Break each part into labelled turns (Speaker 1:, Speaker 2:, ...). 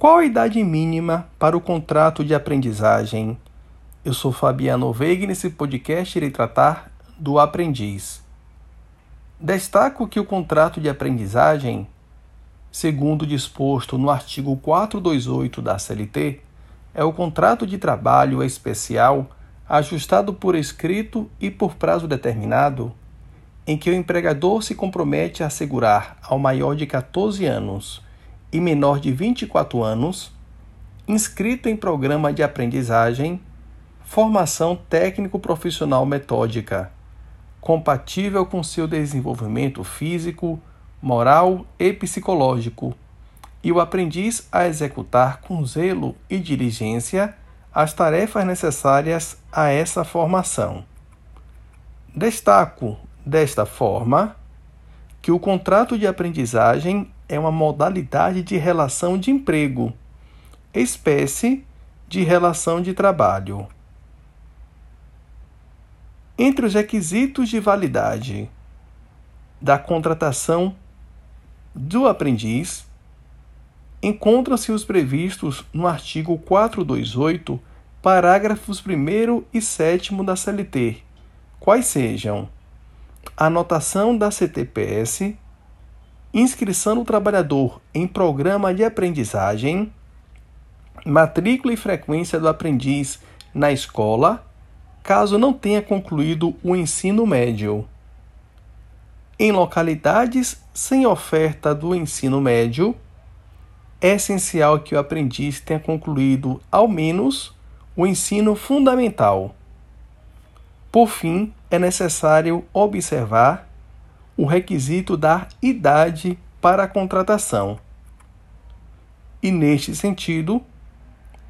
Speaker 1: Qual a idade mínima para o contrato de aprendizagem? Eu sou Fabiano Veiga e nesse podcast irei tratar do aprendiz. Destaco que o contrato de aprendizagem, segundo disposto no artigo 428 da CLT, é o contrato de trabalho especial ajustado por escrito e por prazo determinado, em que o empregador se compromete a assegurar ao maior de 14 anos e menor de 24 anos, inscrito em programa de aprendizagem, formação técnico-profissional metódica, compatível com seu desenvolvimento físico, moral e psicológico, e o aprendiz a executar com zelo e diligência as tarefas necessárias a essa formação. Destaco, desta forma, que o contrato de aprendizagem é uma modalidade de relação de emprego, espécie de relação de trabalho. Entre os requisitos de validade da contratação do aprendiz, encontram-se os previstos no artigo 428, parágrafos 1 e 7 da CLT, quais sejam anotação da CTPS, inscrição do trabalhador em programa de aprendizagem, matrícula e frequência do aprendiz na escola, caso não tenha concluído o ensino médio. Em localidades sem oferta do ensino médio, é essencial que o aprendiz tenha concluído ao menos o ensino fundamental. Por fim, é necessário observar o requisito da idade para a contratação. E, neste sentido,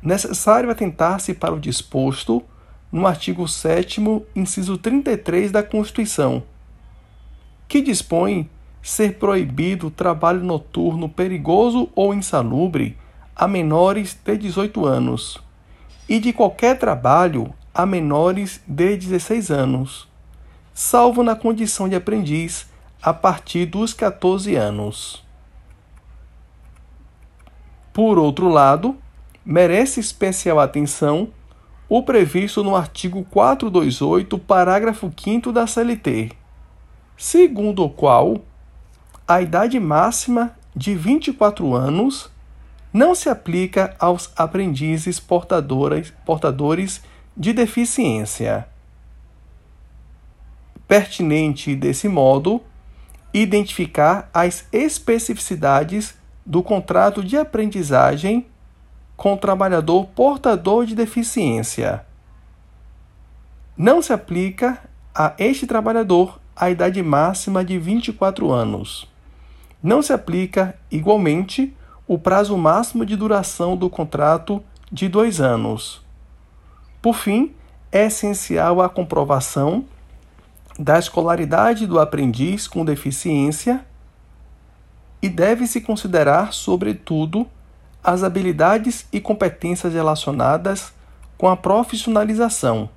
Speaker 1: necessário atentar-se para o disposto no artigo 7, inciso 33 da Constituição, que dispõe ser proibido o trabalho noturno perigoso ou insalubre a menores de 18 anos e de qualquer trabalho a menores de 16 anos, salvo na condição de aprendiz a partir dos 14 anos. Por outro lado, merece especial atenção o previsto no artigo 428, parágrafo 5 da CLT, segundo o qual a idade máxima de 24 anos não se aplica aos aprendizes portadores, portadores de deficiência. Pertinente desse modo identificar as especificidades do contrato de aprendizagem com o trabalhador portador de deficiência. Não se aplica a este trabalhador a idade máxima de 24 anos. Não se aplica, igualmente, o prazo máximo de duração do contrato de dois anos. Por fim, é essencial a comprovação da escolaridade do aprendiz com deficiência e deve-se considerar, sobretudo, as habilidades e competências relacionadas com a profissionalização.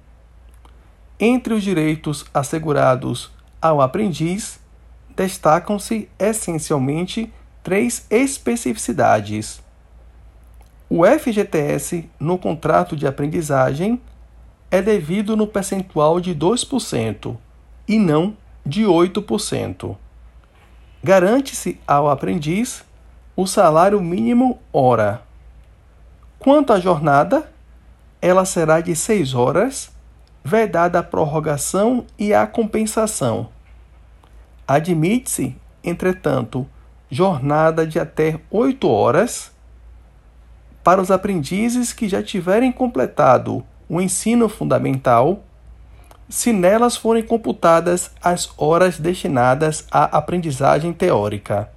Speaker 1: Entre os direitos assegurados ao aprendiz, destacam-se essencialmente três especificidades. O FGTS no contrato de aprendizagem é devido no percentual de 2% e não de 8%. Garante-se ao aprendiz o salário mínimo hora. Quanto à jornada, ela será de 6 horas, vedada a prorrogação e a compensação. Admite-se, entretanto, jornada de até 8 horas para os aprendizes que já tiverem completado o ensino fundamental se nelas forem computadas as horas destinadas à aprendizagem teórica.